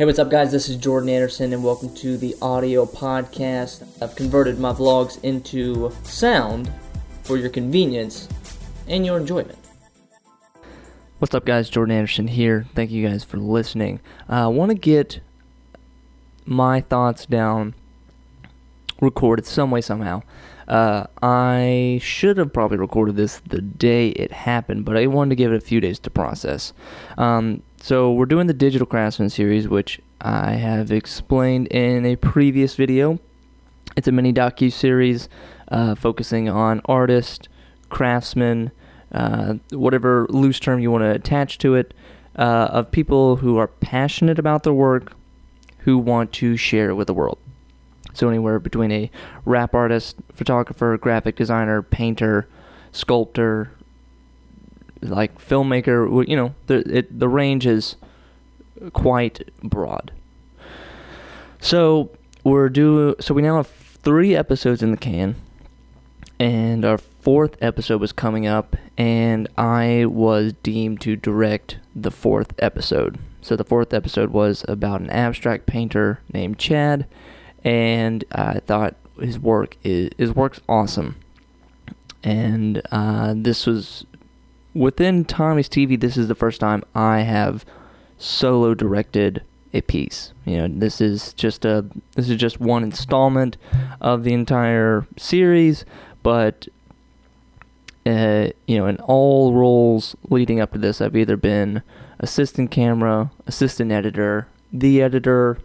Hey, what's up, guys? This is Jordan Anderson, and welcome to the audio podcast. I've converted my vlogs into sound for your convenience and your enjoyment. What's up, guys? Jordan Anderson here. Thank you guys for listening. Uh, I want to get my thoughts down, recorded some way, somehow. Uh, I should have probably recorded this the day it happened, but I wanted to give it a few days to process. Um, so we're doing the Digital Craftsman series, which I have explained in a previous video. It's a mini docu series uh, focusing on artist, craftsmen, uh, whatever loose term you want to attach to it, uh, of people who are passionate about their work, who want to share it with the world. So anywhere between a rap artist, photographer, graphic designer, painter, sculptor, like filmmaker, you know, the it, the range is quite broad. So we're do So we now have three episodes in the can, and our fourth episode was coming up, and I was deemed to direct the fourth episode. So the fourth episode was about an abstract painter named Chad, and I thought his work is his work's awesome. And uh, this was within Tommy's TV. This is the first time I have solo directed a piece. You know, this is just a this is just one installment of the entire series, but uh, you know, in all roles leading up to this, I've either been assistant camera, assistant editor, the editor,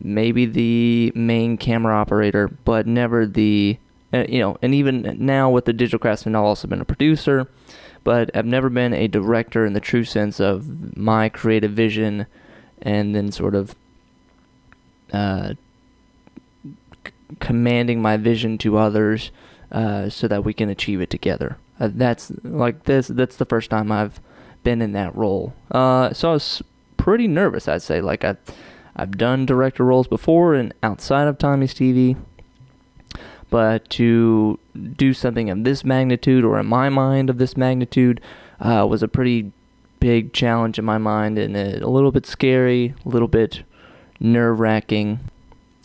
maybe the main camera operator, but never the uh, you know, and even now with the digital craftsman, I've also been a producer, but I've never been a director in the true sense of my creative vision and then sort of uh, c- commanding my vision to others uh, so that we can achieve it together. Uh, that's like this. That's the first time I've been in that role. Uh, so I was pretty nervous. I'd say like I, I've done director roles before and outside of Tommy's TV, but to do something of this magnitude, or in my mind of this magnitude, uh, was a pretty big challenge in my mind and a, little bit scary, a little bit nerve wracking.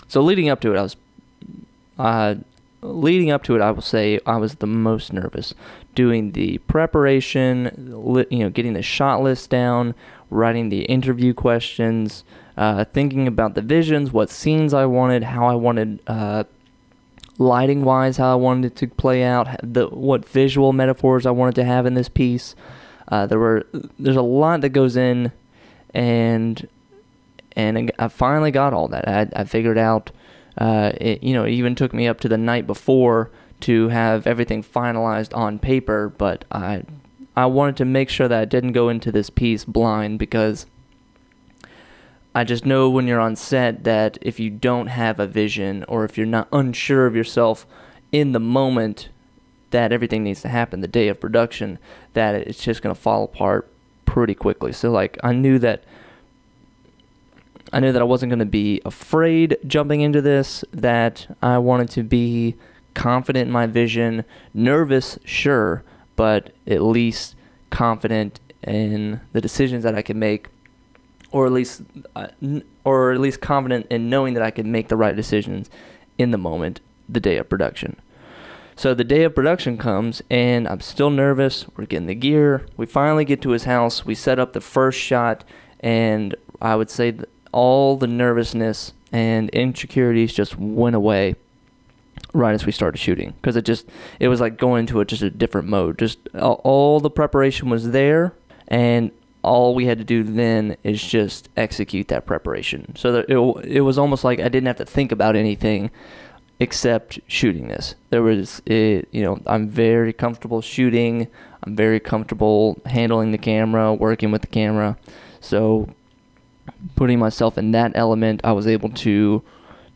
So leading up to it, I was, uh, leading up to it, I will say I was the most nervous. Doing the preparation, you know, getting the shot list down, writing the interview questions, uh, thinking about the visions, what scenes I wanted, how I wanted, uh, lighting wise, how I wanted it to play out, the what visual metaphors I wanted to have in this piece. Uh, there were there's a lot that goes in, and and I finally got all that. I, I figured out. Uh, it, you know, it even took me up to the night before to have everything finalized on paper, but I I wanted to make sure that I didn't go into this piece blind because I just know when you're on set that if you don't have a vision or if you're not unsure of yourself in the moment that everything needs to happen the day of production that it's just going to fall apart pretty quickly. So like I knew that I knew that I wasn't going to be afraid jumping into this, that I wanted to be confident in my vision, nervous, sure, but at least confident in the decisions that I could make or at least uh, or at least confident in knowing that I could make the right decisions in the moment the day of production. So the day of production comes and I'm still nervous. We're getting the gear. We finally get to his house. We set up the first shot and I would say all the nervousness and insecurities just went away right as we started shooting because it just it was like going into a just a different mode. Just all, all the preparation was there and all we had to do then is just execute that preparation. So that it, it was almost like I didn't have to think about anything except shooting this. There was it, you know, I'm very comfortable shooting. I'm very comfortable handling the camera, working with the camera. So putting myself in that element, I was able to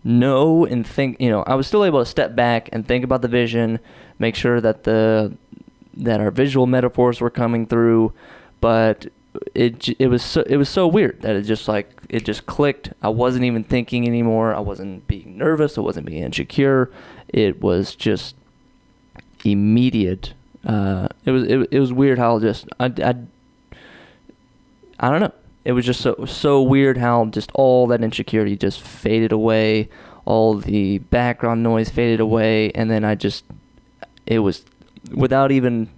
know and think, you know, I was still able to step back and think about the vision, make sure that the that our visual metaphors were coming through, but it it was so it was so weird that it just like it just clicked. I wasn't even thinking anymore. I wasn't being nervous. I wasn't being insecure. It was just immediate. Uh, it was it, it was weird how just I, I I don't know. it was just so so weird how just all that insecurity just faded away, all the background noise faded away, and then I just it was without even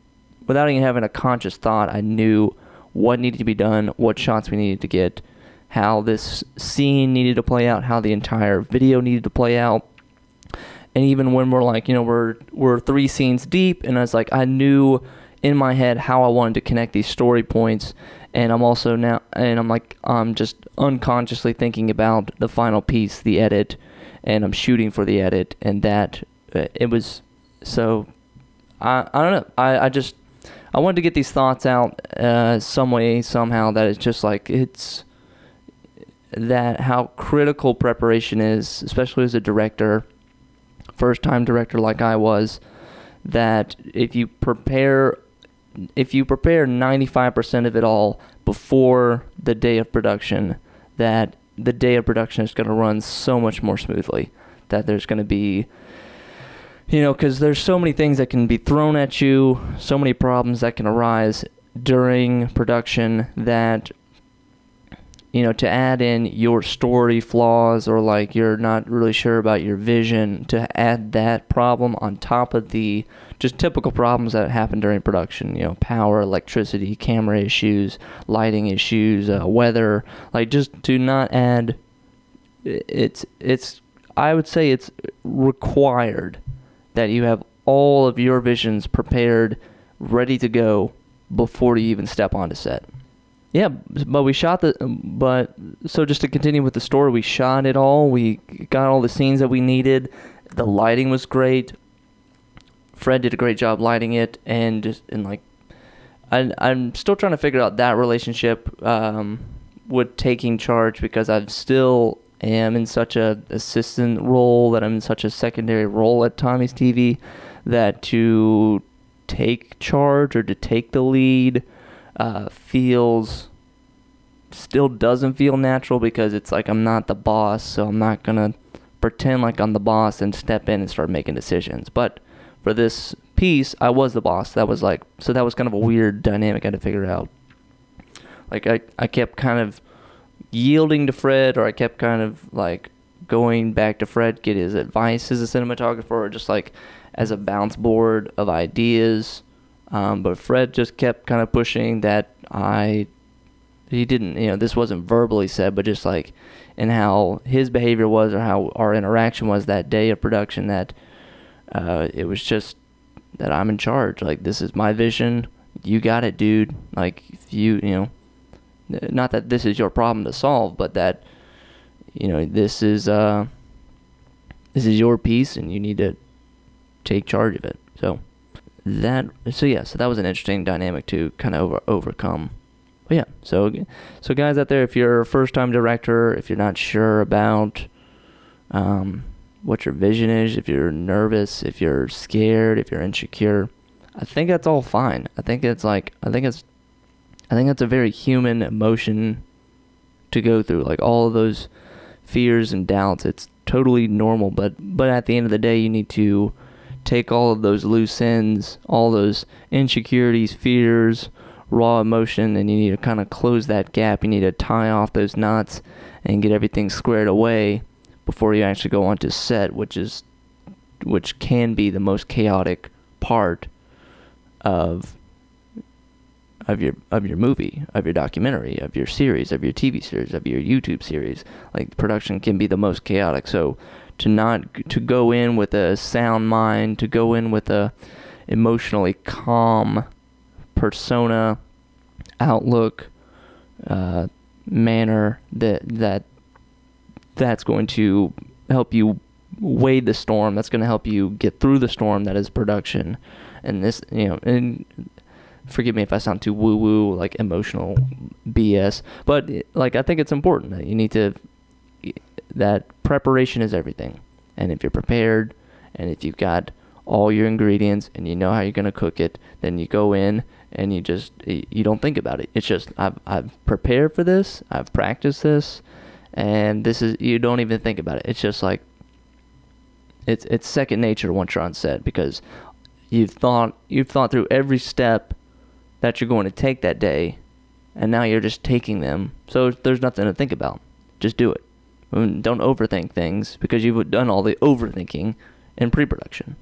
without even having a conscious thought, I knew what needed to be done, what shots we needed to get, how this scene needed to play out, how the entire video needed to play out. And even when we're like, you know, we're we're three scenes deep and I was like I knew in my head how I wanted to connect these story points and I'm also now and I'm like I'm just unconsciously thinking about the final piece, the edit, and I'm shooting for the edit and that uh, it was so I I don't know. I I just I wanted to get these thoughts out uh, some way somehow that it's just like it's that how critical preparation is, especially as a director, first time director like I was, that if you prepare if you prepare 95% of it all before the day of production, that the day of production is going to run so much more smoothly. That there's going to be, you know, because there's so many things that can be thrown at you, so many problems that can arise during production that you know, to add in your story flaws or like you're not really sure about your vision, to add that problem on top of the just typical problems that happen during production, you know, power, electricity, camera issues, lighting issues, uh, weather, like just to not add it's it's I would say it's required that you have all of your visions prepared, ready to go before you even step onto set. Yeah, but we shot the. But so just to continue with the story, we shot it all. We got all the scenes that we needed. The lighting was great. Fred did a great job lighting it, and just and like, I I'm still trying to figure out that relationship um, with taking charge because I'm still am in such a assistant role that I'm in such a secondary role at Tommy's TV that to take charge or to take the lead uh, feels still doesn't feel natural because it's like I'm not the boss, so I'm not gonna pretend like I'm the boss and step in and start making decisions. But for this piece, I was the boss. That was like so that was kind of a weird dynamic I had to figure out. Like I, I kept kind of yielding to Fred or I kept kind of like going back to Fred, get his advice as a cinematographer or just like as a bounce board of ideas um, but Fred just kept kind of pushing that I, he didn't, you know, this wasn't verbally said, but just like in how his behavior was or how our interaction was that day of production that uh, it was just that I'm in charge. Like, this is my vision. You got it, dude. Like, if you, you know, not that this is your problem to solve, but that, you know, this is, uh, this is your piece and you need to take charge of it. So, that so yeah so that was an interesting dynamic to kind of over, overcome but yeah so so guys out there if you're a first time director if you're not sure about um, what your vision is if you're nervous if you're scared if you're insecure i think that's all fine i think it's like i think it's i think that's a very human emotion to go through like all of those fears and doubts it's totally normal but but at the end of the day you need to take all of those loose ends, all those insecurities, fears, raw emotion, and you need to kind of close that gap. You need to tie off those knots and get everything squared away before you actually go onto set, which is which can be the most chaotic part of of your of your movie, of your documentary, of your series, of your TV series, of your YouTube series. Like production can be the most chaotic. So to not to go in with a sound mind, to go in with a emotionally calm persona, outlook, uh, manner that that that's going to help you wade the storm. That's going to help you get through the storm that is production. And this, you know, and forgive me if I sound too woo woo, like emotional BS, but like I think it's important that you need to that preparation is everything. And if you're prepared and if you've got all your ingredients and you know how you're going to cook it, then you go in and you just you don't think about it. It's just I've I've prepared for this, I've practiced this, and this is you don't even think about it. It's just like it's it's second nature once you're on set because you've thought you've thought through every step that you're going to take that day and now you're just taking them. So there's nothing to think about. Just do it. Don't overthink things because you've done all the overthinking in pre-production.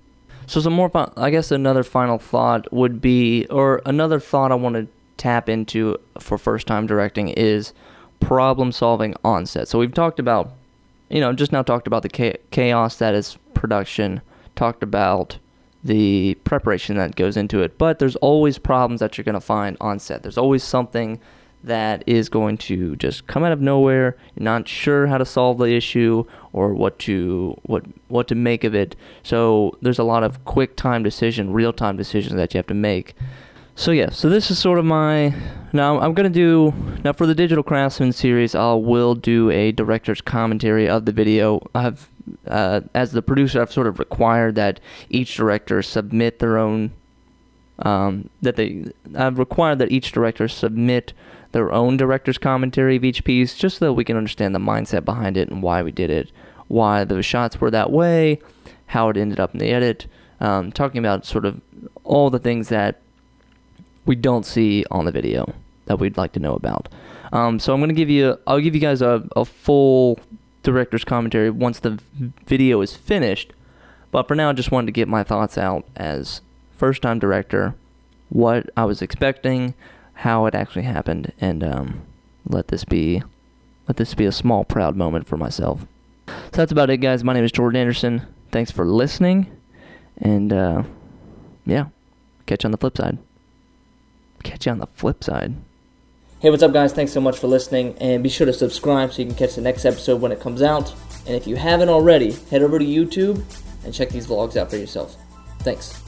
So some more, fun. I guess another final thought would be, or another thought I want to tap into for first-time directing is problem solving on set. So we've talked about, you know, just now talked about the chaos that is production, talked about the preparation that goes into it, but there's always problems that you're going to find on set. There's always something that is going to just come out of nowhere. You're not sure how to solve the issue or what to what what to make of it. So there's a lot of quick time decision, real time decisions that you have to make. So yeah, so this is sort of my now I'm gonna do now for the Digital Craftsman series. I will do a director's commentary of the video. I've uh, as the producer, I've sort of required that each director submit their own um, that they I've required that each director submit their own director's commentary of each piece, just so we can understand the mindset behind it and why we did it, why the shots were that way, how it ended up in the edit, um, talking about sort of all the things that we don't see on the video that we'd like to know about. Um, so I'm going to give you, I'll give you guys a, a full director's commentary once the video is finished. But for now, I just wanted to get my thoughts out as first time director, what I was expecting, how it actually happened, and um, let this be let this be a small proud moment for myself. So that's about it, guys. My name is Jordan Anderson. Thanks for listening, and uh, yeah, catch you on the flip side catch you on the flip side. Hey, what's up, guys? Thanks so much for listening, and be sure to subscribe so you can catch the next episode when it comes out. And if you haven't already, head over to YouTube and check these vlogs out for yourself. Thanks.